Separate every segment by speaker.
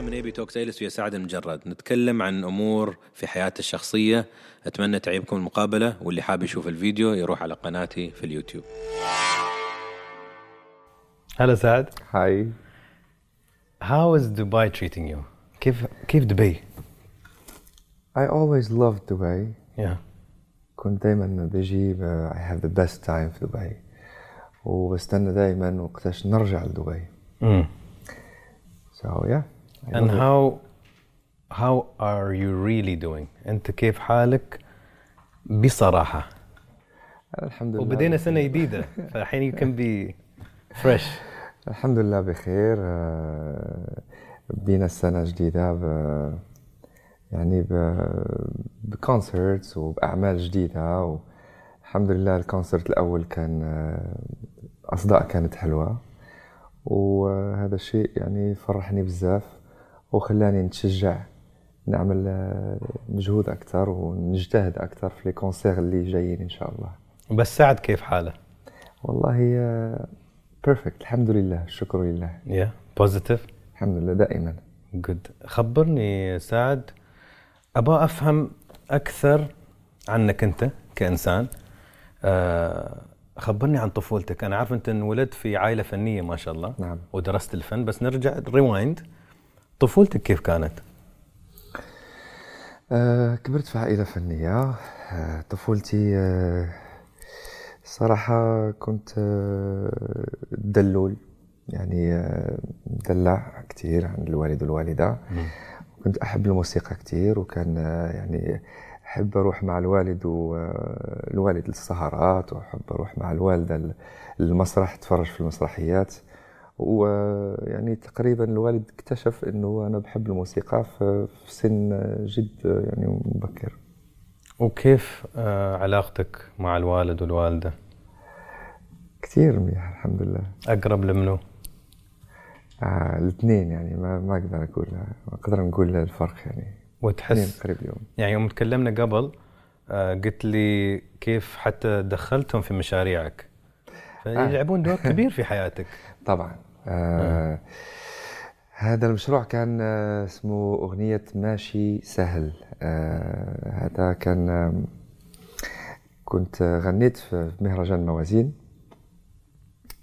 Speaker 1: حلقة من AB Talks ويا سعد المجرد. نتكلم عن أمور في حياته الشخصية. أتمنى تعجبكم المقابلة واللي حاب يشوف الفيديو يروح على قناتي في اليوتيوب.
Speaker 2: هلا سعد.
Speaker 3: Hi.
Speaker 2: How is Dubai treating you? كيف كيف دبي؟
Speaker 3: I always loved Dubai.
Speaker 2: Yeah.
Speaker 3: كنت دايما بجي ب- I have the best time في دبي. وبستنى دايما وقتاش نرجع لدبي.
Speaker 2: Mm.
Speaker 3: so yeah.
Speaker 2: And how how are you really doing? أنت كيف حالك بصراحة؟
Speaker 3: الحمد لله
Speaker 2: وبدينا
Speaker 3: بخير.
Speaker 2: سنة جديدة فالحين you can be fresh.
Speaker 3: الحمد لله بخير آه، بدينا السنة جديدة ب يعني ب بكونسرتس وبأعمال جديدة والحمد لله الكونسرت الأول كان آه، أصداء كانت حلوة وهذا الشيء يعني فرحني بزاف وخلاني نتشجع نعمل آه، مجهود أكثر ونجتهد أكثر في لي concert اللي جايين إن شاء الله
Speaker 2: بس سعد كيف حاله؟
Speaker 3: والله perfect الحمد لله الشكر لله
Speaker 2: Yeah. Positive.
Speaker 3: الحمد لله دائما
Speaker 2: Good. خبرني سعد أبغى أفهم أكثر عنك أنت كإنسان آه، خبرني عن طفولتك أنا عارف أنت انولدت في عائلة فنية ما شاء الله
Speaker 3: نعم.
Speaker 2: ودرست الفن بس نرجع ريوايند طفولتك كيف كانت؟
Speaker 3: آه كبرت في عائلة فنية. آه طفولتي آه صراحة كنت آه دلول يعني آه مدلع كتير عن الوالد والوالدة. كنت أحب الموسيقى كتير وكان آه يعني أحب أروح مع الوالد والوالد للسهرات وأحب أروح مع الوالدة للمسرح أتفرج في المسرحيات. ويعني تقريبا الوالد اكتشف إنه أنا بحب الموسيقى في سن جد يعني مبكر.
Speaker 2: وكيف آه، علاقتك مع الوالد والوالدة؟
Speaker 3: كثير منيح الحمد لله.
Speaker 2: أقرب لمنو؟
Speaker 3: آه الاثنين يعني ما ما أقدر أقول ما أقدر نقول الفرق يعني.
Speaker 2: وتحس
Speaker 3: قريب اليوم.
Speaker 2: يعني يوم تكلمنا قبل آه، قلت لي كيف حتى دخلتهم في مشاريعك. فيلعبون دور كبير في حياتك.
Speaker 3: طبعا. آه هذا المشروع كان آه اسمه أغنية ماشي سهل. آه هذا كان آه كنت آه، غنيت في مهرجان موازين.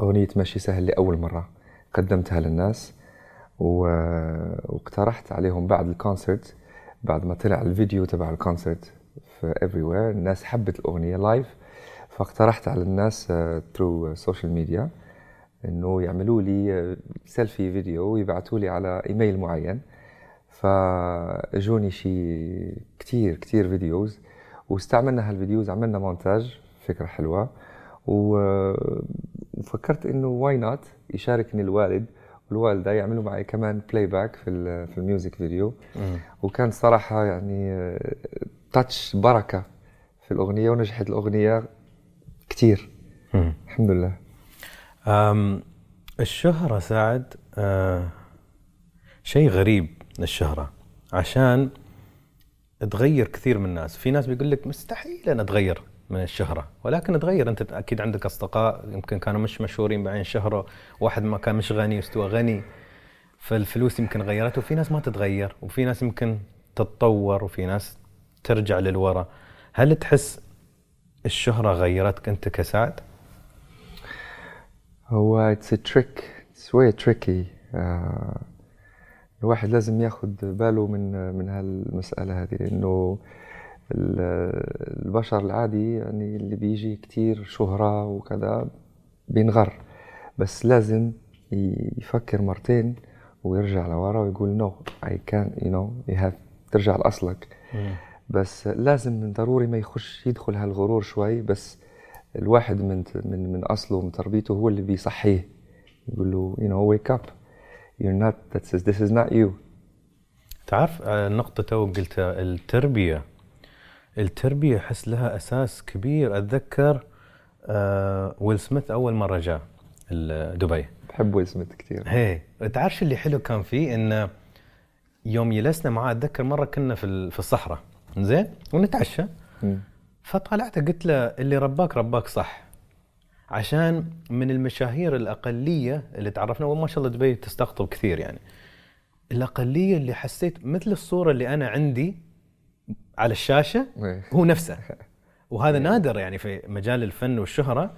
Speaker 3: أغنية ماشي سهل لأول مرة قدمتها للناس و- واقترحت عليهم بعد ال concert. بعد ما طلع الفيديو تبع ال concert في everywhere الناس حبت الأغنية live فاقترحت على الناس through social media إنه يعملوا لي selfie video ويبعثوا لي على إيميل معين. فاجوني شي كتير كتير videos واستعملنا هال videos عملنا مونتاج فكرة حلوة. و- وفكرت إنه why not يشاركني الوالد. والوالدة يعملوا معي كمان playback في في ال music video. وكان صراحة يعني touch بركة في الأغنية ونجحت الأغنية كتير. الحمد لله.
Speaker 2: الشهرة سعد أه شيء غريب الشهرة عشان تغير كثير من الناس. في ناس بيقول لك مستحيل أن أتغير من الشهرة. ولكن تغير. أنت أكيد عندك أصدقاء يمكن كانوا مش مشهورين بعدين شهرة. واحد ما كان مش غني واستوى غني. فالفلوس يمكن غيرته. وفي ناس ما تتغير. وفي ناس يمكن تتطور. وفي ناس ترجع للورا. هل تحس الشهرة غيرتك أنت كسعد؟
Speaker 3: هو it's a trick it's way tricky. آه الواحد لازم ياخد باله من من هالمسألة هذه لأنه ال- البشر العادي يعني اللي بيجي كتير شهرة وكذا بينغر. بس لازم يفكر مرتين ويرجع لورا ويقول no I can you know you have ترجع لأصلك. بس لازم من ضروري ما يخش يدخل هالغرور شوي بس الواحد من من من أصله ومن تربيته هو اللي بيصحيه. يقول له you know wake up. You're not that's this is not you.
Speaker 2: تعرف آه، نقطة تو قلتها التربية. التربية أحس لها أساس كبير. أتذكر آه، ويل سميث أول مرة جاء دبي
Speaker 3: بحب ويل سميث كثير
Speaker 2: هي تعرف شو اللي حلو كان فيه؟ إنه يوم جلسنا معاه أتذكر مرة كنا في في الصحراء. زين ونتعشى. فطلعت قلت له اللي رباك رباك صح. عشان من المشاهير الأقلية اللي تعرفنا وما شاء الله دبي تستقطب كثير يعني. الأقلية اللي حسيت مثل الصورة اللي أنا عندي على الشاشة
Speaker 3: إيه.
Speaker 2: هو نفسه. وهذا نادر يعني في مجال الفن والشهرة.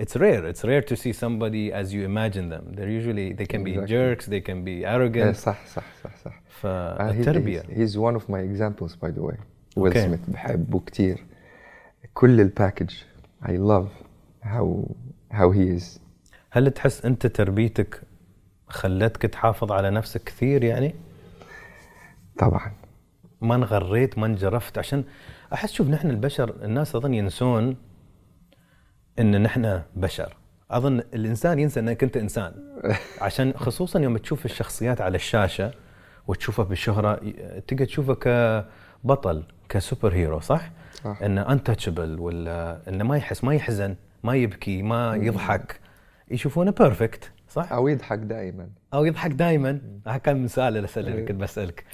Speaker 2: It's rare. It's rare to see somebody as you imagine them. They're usually they can be
Speaker 3: Exactly.
Speaker 2: jerks they can be
Speaker 3: إيه،
Speaker 2: arrogant.
Speaker 3: صح صح صح صح.
Speaker 2: فالتربيه
Speaker 3: he's, he's one of my examples by the way. ويل
Speaker 2: Okay.
Speaker 3: سميث بحبه كتير. كل الباكج I love how how he is.
Speaker 2: هل تحس أنت تربيتك خلتك تحافظ على نفسك كثير يعني؟
Speaker 3: طبعا.
Speaker 2: ما انغريت ما انجرفت عشان أحس شوف نحن البشر الناس أظن ينسون إن نحن بشر. أظن الإنسان ينسى إنك أنت إنسان. عشان خصوصا يوم تشوف الشخصيات على الشاشة وتشوفه بالشهرة تقدر تشوفه كبطل كسوبر هيرو صح؟
Speaker 3: صح.
Speaker 2: إنه انتشبل ولا إنه ما يحس ما يحزن ما يبكي ما يضحك يشوفونه perfect صح؟
Speaker 3: أو يضحك دائما
Speaker 2: أو يضحك دائما هذا كان من سؤال الأسئلة اللي كنت بسألك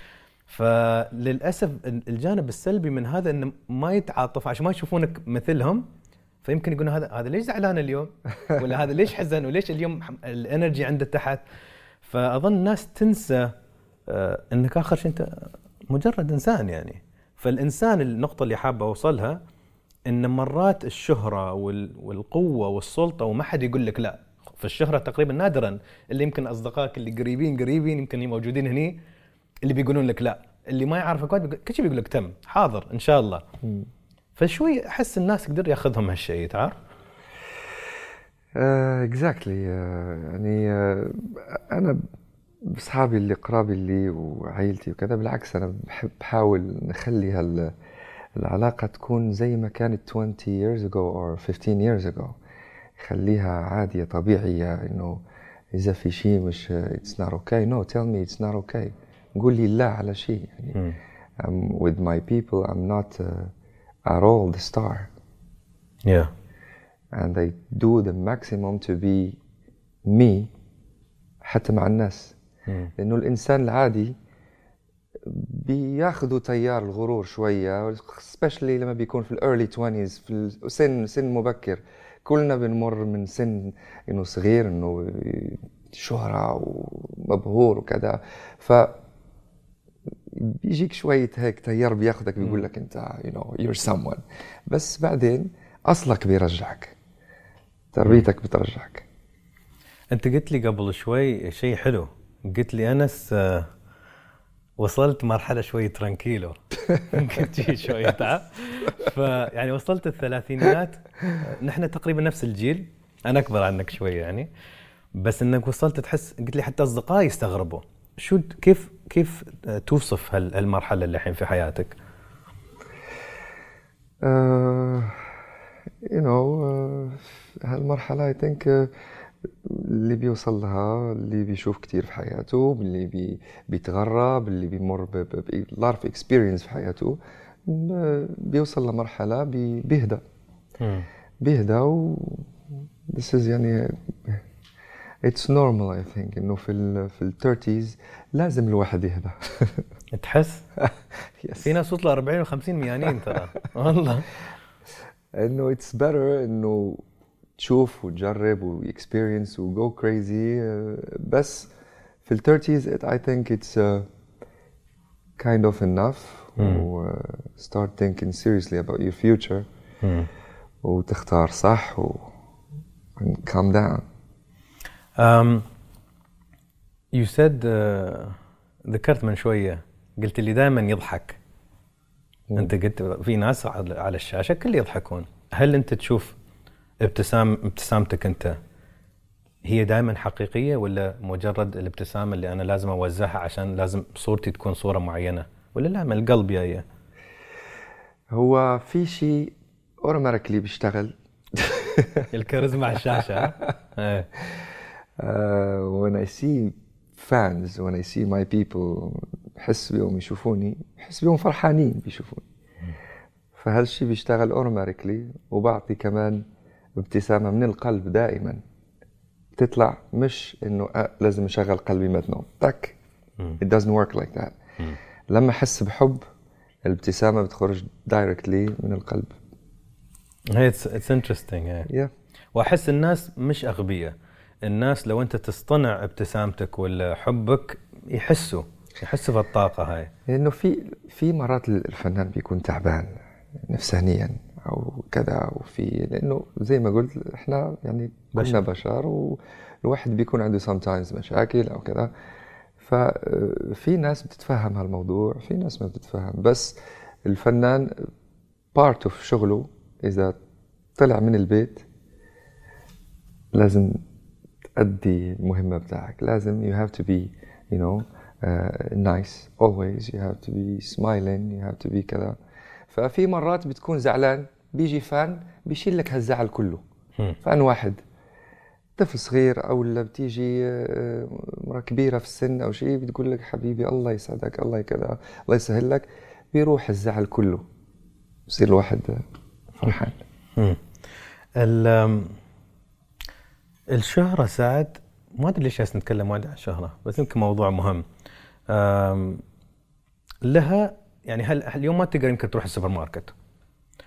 Speaker 2: فللأسف الجانب السلبي من هذا إنه ما يتعاطف عشان ما يشوفونك مثلهم فيمكن يقولون هذا هذا ليش زعلان اليوم؟ ولا هذا ليش حزن؟ وليش اليوم ال energy عنده تحت؟ فأظن الناس تنسى آه، إنك آخر شيء أنت مجرد إنسان يعني فالإنسان النقطة اللي حابة أوصلها إن مرات الشهرة وال- والقوة والسلطة وما حد يقول لك لا في الشهرة تقريبا نادرا اللي يمكن أصدقائك اللي قريبين قريبين يمكن موجودين هني اللي بيقولون لك لا اللي ما يعرفك كل شيء بيقول لك تم حاضر إن شاء الله. فشوي أحس الناس يقدر يأخذهم هالشيء تعرف؟
Speaker 3: اكزاكتلي يعني آه، أنا باصحابي اللي قرابي اللي وعائلتي وكذا بالعكس أنا بحب بحاول نخلي هال العلاقة تكون زي ما كانت 20 years ago or 15 years ago. خليها عادية طبيعية إنه إذا في شيء مش it's not okay. No tell me it's not okay. قول لي لا على شيء. يعني I'm with my people. I'm not uh, at all the star.
Speaker 2: Yeah.
Speaker 3: and I do the maximum to be me حتى مع الناس. لأنه الإنسان العادي بياخذوا تيار الغرور شوية especially لما بيكون في early 20s في السن سن مبكر. كلنا بنمر من سن إنه صغير إنه شهرة ومبهور وكذا. ف بيجيك شوية هيك تيار بياخذك بيقول لك أنت you know you're someone. بس بعدين أصلك بيرجعك. تربيتك بترجعك.
Speaker 2: أنت قلت لي قبل شوي شيء حلو. قلت لي أنس آه، وصلت مرحلة شوي ترانكيلو. يمكن تجي شوي تعب. فيعني وصلت الثلاثينيات. آه، نحن تقريبا نفس الجيل. أنا أكبر عنك شوي يعني. بس إنك وصلت تحس قلت لي حتى أصدقائي يستغربوا. شو كيف كيف آه، توصف هال- هالمرحلة اللي الحين في حياتك؟
Speaker 3: You know uh, هالمرحلة I think uh, اللي بيوصل لها اللي بيشوف كتير في حياته اللي بي بيتغرب اللي بيمر ب ب- ب lot of experience في حياته بيوصل لمرحلة بي بيهدى بيهدى و this is يعني it's normal I think إنه في ال في ال 30s لازم الواحد يهدى
Speaker 2: تحس؟
Speaker 3: Yes.
Speaker 2: في ناس وصلوا 40 و50 ميانين ترى. والله.
Speaker 3: إنه it's better إنه تشوف وتجرب و experience وجو crazy بس في ال 30s it, I think it's uh, kind of enough. و uh, start thinking seriously about your future. وتختار صح و and calm down.
Speaker 2: Um, you said uh, ذكرت من شوية قلت اللي دائما يضحك. أنت قلت في ناس على على الشاشة كل يضحكون. هل أنت تشوف ابتسام ابتسامتك أنت هي دائما حقيقية ولا مجرد الابتسامه اللي أنا لازم أوزعها عشان لازم صورتي تكون صورة معينة؟ ولا لا من القلب جاية
Speaker 3: هو في شيء اوتوماتيكلي بيشتغل.
Speaker 2: الكاريزما على الشاشة ها؟ إيه.
Speaker 3: Uh, when I see fans, when I see my people, بحس بيهم يشوفوني بحس بيهم فرحانين بيشوفوني. فهالشي بيشتغل automatically وبعطي كمان ابتسامة من القلب دائما. بتطلع مش إنه آه لازم أشغل قلبي مثنو تك. it doesn't work like that. لما أحس بحب الابتسامة بتخرج directly من القلب.
Speaker 2: هي it's
Speaker 3: interesting.
Speaker 2: وأحس الناس مش أغبياء. الناس لو أنت تصطنع ابتسامتك ولا حبك يحسوا يحسوا في الطاقه هاي.
Speaker 3: لأنه في في مرات الفنان بيكون تعبان نفسانيا. أو كذا وفي لأنه زي ما قلت إحنا يعني كلنا بشر. والواحد بيكون عنده sometimes مشاكل أو كذا. ففي ناس بتتفهم هالموضوع في ناس ما بتتفهم. بس الفنان part of شغله إذا طلع من البيت لازم تأدي المهمة بتاعك. لازم you have to be you know uh, nice always. You have to be smiling. You have to be كذا. ففي مرات بتكون زعلان بيجي fan بيشيل لك هالزعل كله. fan واحد طفل صغير أو ولا بتيجي آه، مرة كبيرة في السن أو شيء بتقول لك حبيبي الله يسعدك الله كذا الله يسهل لك بيروح الزعل كله. بصير الواحد فرحان.
Speaker 2: الشهرة سعد ما أدري ليش نتكلم وايد عن الشهرة بس يمكن موضوع مهم. لها يعني هل اليوم ما تقدر يمكن تروح السوبر ماركت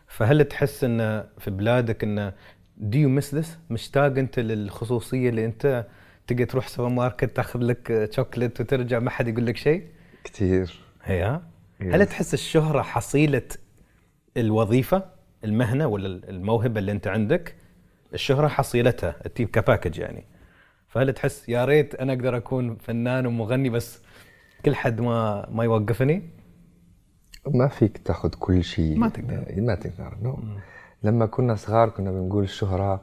Speaker 2: فهل تحس إن في بلادك انه do you miss this مشتاق أنت للخصوصية اللي أنت تقدر تروح سوبر ماركت تاخذ لك شوكليت وترجع ما حد يقول لك شيء؟
Speaker 3: كثير
Speaker 2: هي ها؟ هل تحس الشهرة حصيلة الوظيفة المهنة ولا الموهبة اللي أنت عندك الشهرة حصيلتها التيب كباكج يعني فهل تحس يا ريت أنا أقدر أكون فنان ومغني بس كل حد ما ما يوقفني؟
Speaker 3: ما فيك تاخذ كل شيء
Speaker 2: ما تقدر.
Speaker 3: ما تقدر نو لما كنا صغار كنا بنقول الشهرة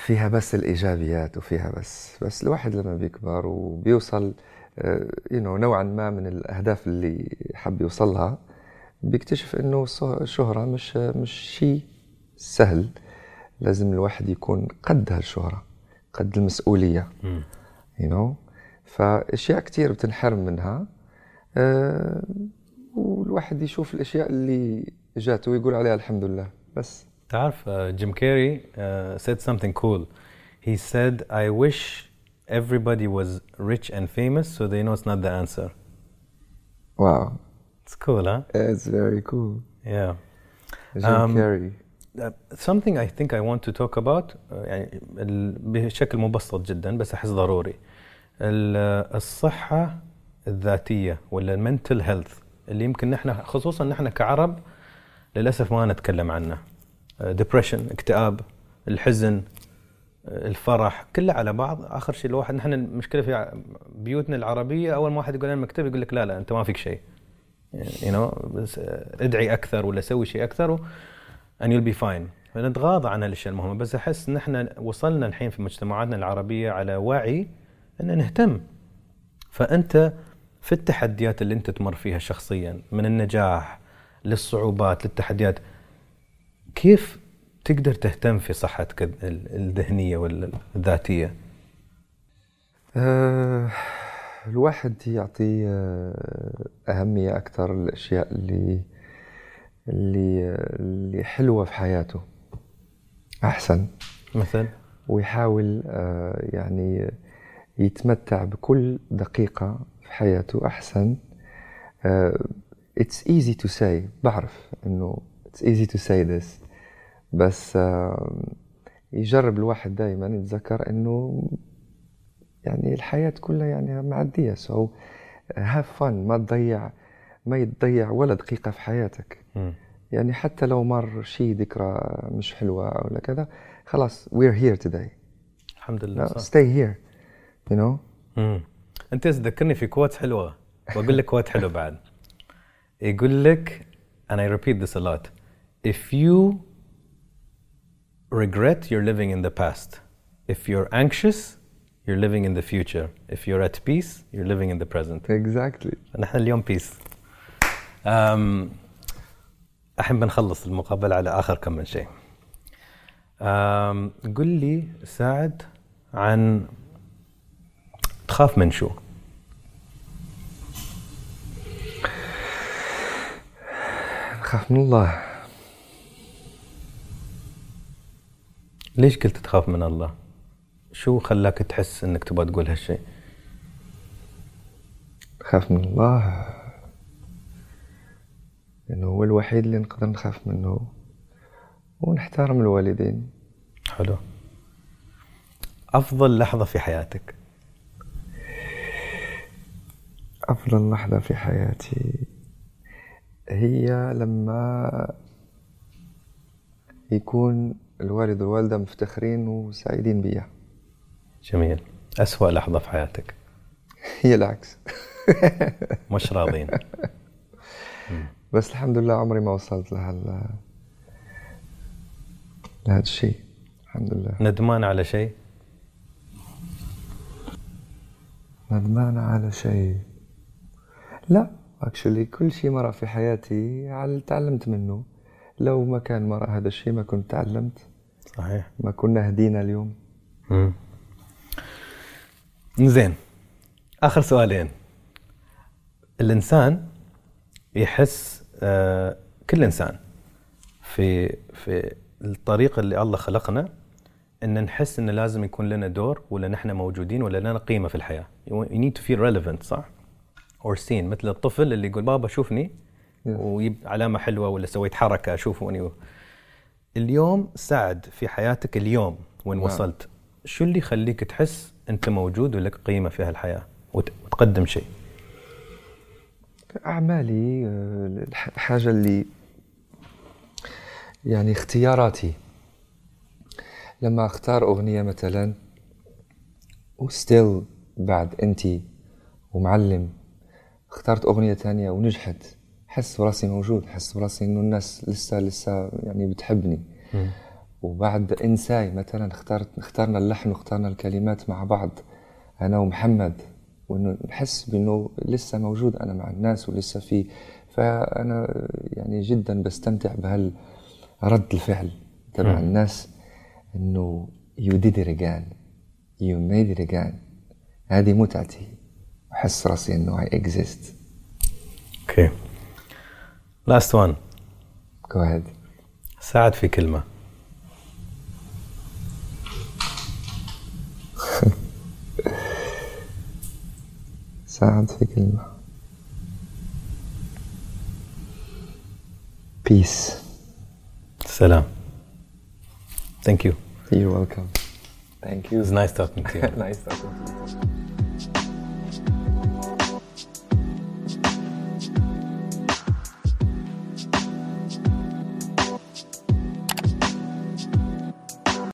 Speaker 3: فيها بس الإيجابيات وفيها بس بس الواحد لما بيكبر وبيوصل you know نوعا ما من الأهداف اللي حب يوصلها بيكتشف إنه الشهرة مش مش شيء سهل. لازم الواحد يكون قد هالشهرة قد المسؤولية you you know? فأشياء كتير بتنحرم منها أه والواحد يشوف الاشياء اللي جاته ويقول عليها الحمد لله بس
Speaker 2: تعرف جيم كيري said something cool he said I wish everybody was rich and famous so they know it's not the answer
Speaker 3: wow
Speaker 2: it's cool huh
Speaker 3: it's very cool
Speaker 2: yeah
Speaker 3: Jim um,
Speaker 2: uh, something I think I want to talk about uh, يعني بشكل مبسط جدا بس احس ضروري الصحة الذاتية ولا المنتل هيلث اللي يمكن نحن خصوصا نحن كعرب للأسف ما نتكلم عنه. depression اكتئاب الحزن الفرح كله على بعض. آخر شيء الواحد نحن المشكلة في بيوتنا العربية أول ما واحد يقول أنا مكتئب يقول لك لا لا أنت ما فيك شيء. you know بس ادعي أكثر ولا سوي شيء أكثر and you'll be fine. فنتغاضى عن الأشياء المهمة بس أحس ان إحنا وصلنا الحين في مجتمعاتنا العربية على وعي إن نهتم. فأنت في التحديات اللي انت تمر فيها شخصيا من النجاح للصعوبات للتحديات كيف تقدر تهتم في صحتك الذهنية والذاتية؟
Speaker 3: أه الواحد يعطي آه، أهمية أكثر للأشياء اللي اللي اللي حلوة في حياته. أحسن.
Speaker 2: مثل
Speaker 3: ويحاول آه، يعني يتمتع بكل دقيقة حياته أحسن it's easy to say بعرف إنه it's easy to say this بس uh, يجرب الواحد دائما يتذكر إنه يعني الحياة كلها يعني معدية so have fun ما تضيع ما يتضيع ولا دقيقة في حياتك م. يعني حتى لو مر شيء ذكرى مش حلوة ولا كذا خلاص we're here today
Speaker 2: الحمد لله صح.
Speaker 3: stay here you know
Speaker 2: م. انت تذكرني في كوت حلوة واقول لك كوت حلو بعد يقول لك and I repeat this a lot if you regret you're living in the past if you're anxious you're living in the future if you're at peace you're living in the present
Speaker 3: exactly
Speaker 2: نحن اليوم peace um, الحين بنخلص المقابلة على آخر كم من شيء um, قل لي ساعد عن تخاف من شو؟
Speaker 3: أخاف من الله.
Speaker 2: ليش قلت تخاف من الله؟ شو خلاك تحس إنك تبغى تقول هالشيء؟
Speaker 3: أخاف من الله؟ لأنه هو الوحيد اللي نقدر نخاف منه ونحترم الوالدين.
Speaker 2: حلو. أفضل لحظة في حياتك؟
Speaker 3: أفضل لحظة في حياتي. هي لما يكون الوالد والوالدة مفتخرين وسعيدين بيها.
Speaker 2: جميل. أسوأ لحظة في حياتك.
Speaker 3: هي العكس.
Speaker 2: مش راضين.
Speaker 3: بس الحمد لله عمري ما وصلت لهال لهذا الشيء. الحمد لله.
Speaker 2: ندمان على شيء؟
Speaker 3: ندمان على شيء. لا. اكشلي كل شيء مرة في حياتي على- تعلمت منه. لو ما كان مرة هذا الشيء ما كنت تعلمت.
Speaker 2: صحيح.
Speaker 3: ما كنا هدينا اليوم.
Speaker 2: مم. زين. آخر سؤالين. الإنسان يحس آه كل إنسان في في الطريقة اللي الله خلقنا إن نحس ان لازم يكون لنا دور ولا نحن موجودين ولا لنا قيمة في الحياة. You need to feel relevant صح؟ Or seen. مثل الطفل اللي يقول بابا شوفني. ويب علامة حلوة ولا سويت حركة شوفوني اليوم سعد في حياتك اليوم وين
Speaker 3: نعم.
Speaker 2: وصلت؟ شو اللي يخليك تحس أنت موجود ولك قيمة في هالحياة؟ وت- وتقدم شيء.
Speaker 3: أعمالي آه، الح- الحاجة اللي يعني اختياراتي. لما أختار أغنية مثلا وستيل بعد أنت ومعلم اخترت أغنية تانية ونجحت. حس براسي موجود حس براسي إنه الناس لسه لسه يعني بتحبني. وبعد إنساي مثلا اخترت اخترنا اللحن واخترنا الكلمات مع بعض أنا ومحمد. وإنه نحس بإنه لسه موجود أنا مع الناس ولسه في. فأنا يعني جدا بستمتع بهال رد الفعل تبع الناس. إنه you did it again. You made it again. هذه متعتي. احس راسي انه I exist
Speaker 2: اوكي لاست وان
Speaker 3: go ahead
Speaker 2: ساعد في كلمه
Speaker 3: ساعد في كلمة peace
Speaker 2: سلام ثانك يو
Speaker 3: you're welcome thank
Speaker 2: It was nice talking to you
Speaker 3: nice talking to you